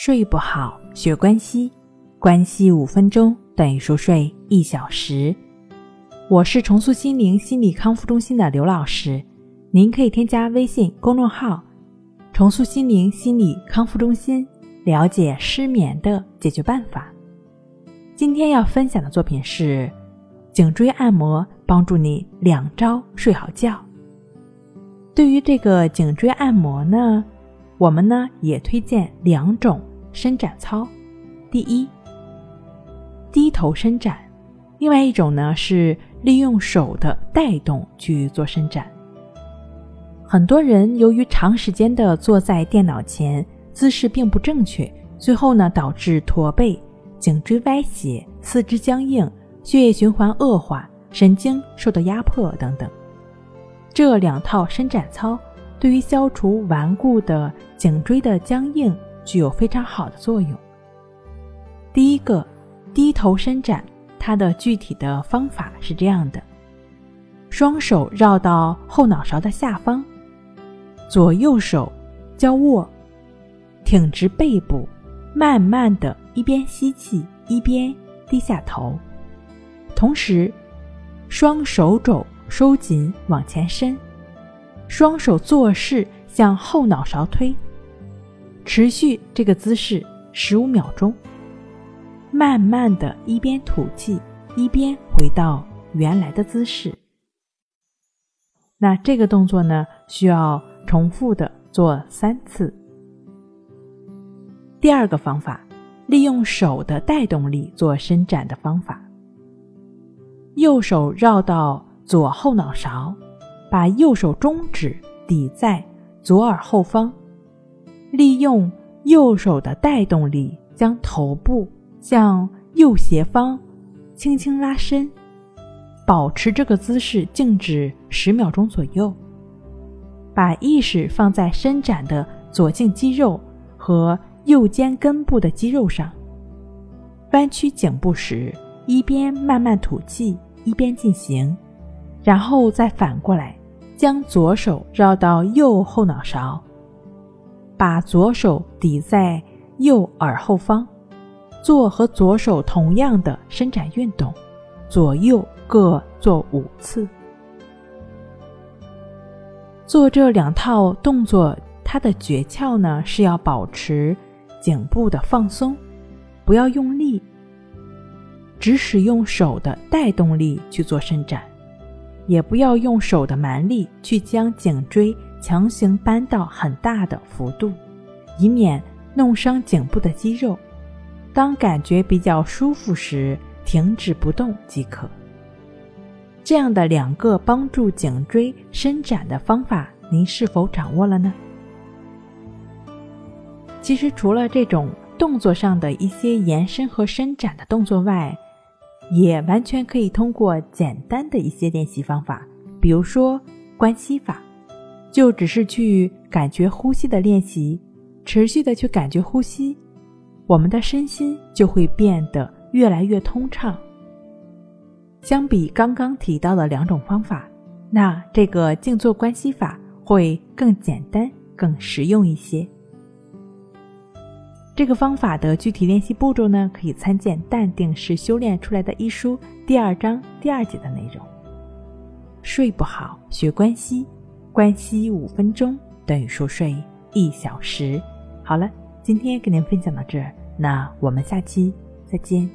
睡不好，学关西，关西五分钟等于熟睡一小时。我是重塑心灵心理康复中心的刘老师，您可以添加微信公众号“重塑心灵心理康复中心”，了解失眠的解决办法。今天要分享的作品是颈椎按摩，帮助你两招睡好觉。对于这个颈椎按摩呢？我们呢也推荐两种伸展操，第一，低头伸展；另外一种呢是利用手的带动去做伸展。很多人由于长时间的坐在电脑前，姿势并不正确，最后呢导致驼背、颈椎歪斜、四肢僵硬、血液循环恶化、神经受到压迫等等。这两套伸展操。对于消除顽固的颈椎的僵硬，具有非常好的作用。第一个，低头伸展，它的具体的方法是这样的：双手绕到后脑勺的下方，左右手交握，挺直背部，慢慢的一边吸气一边低下头，同时双手肘收紧往前伸。双手做势向后脑勺推，持续这个姿势十五秒钟。慢慢的一边吐气一边回到原来的姿势。那这个动作呢，需要重复的做三次。第二个方法，利用手的带动力做伸展的方法。右手绕到左后脑勺。把右手中指抵在左耳后方，利用右手的带动力，将头部向右斜方轻轻拉伸，保持这个姿势静止十秒钟左右。把意识放在伸展的左颈肌肉和右肩根部的肌肉上。弯曲颈部时，一边慢慢吐气，一边进行，然后再反过来。将左手绕到右后脑勺，把左手抵在右耳后方，做和左手同样的伸展运动，左右各做五次。做这两套动作，它的诀窍呢是要保持颈部的放松，不要用力，只使用手的带动力去做伸展。也不要用手的蛮力去将颈椎强行搬到很大的幅度，以免弄伤颈部的肌肉。当感觉比较舒服时，停止不动即可。这样的两个帮助颈椎伸展的方法，您是否掌握了呢？其实，除了这种动作上的一些延伸和伸展的动作外，也完全可以通过简单的一些练习方法，比如说关系法，就只是去感觉呼吸的练习，持续的去感觉呼吸，我们的身心就会变得越来越通畅。相比刚刚提到的两种方法，那这个静坐关系法会更简单、更实用一些。这个方法的具体练习步骤呢，可以参见《淡定是修炼出来的》一书第二章第二节的内容。睡不好，学关西，关息五分钟等于熟睡一小时。好了，今天跟您分享到这儿，那我们下期再见。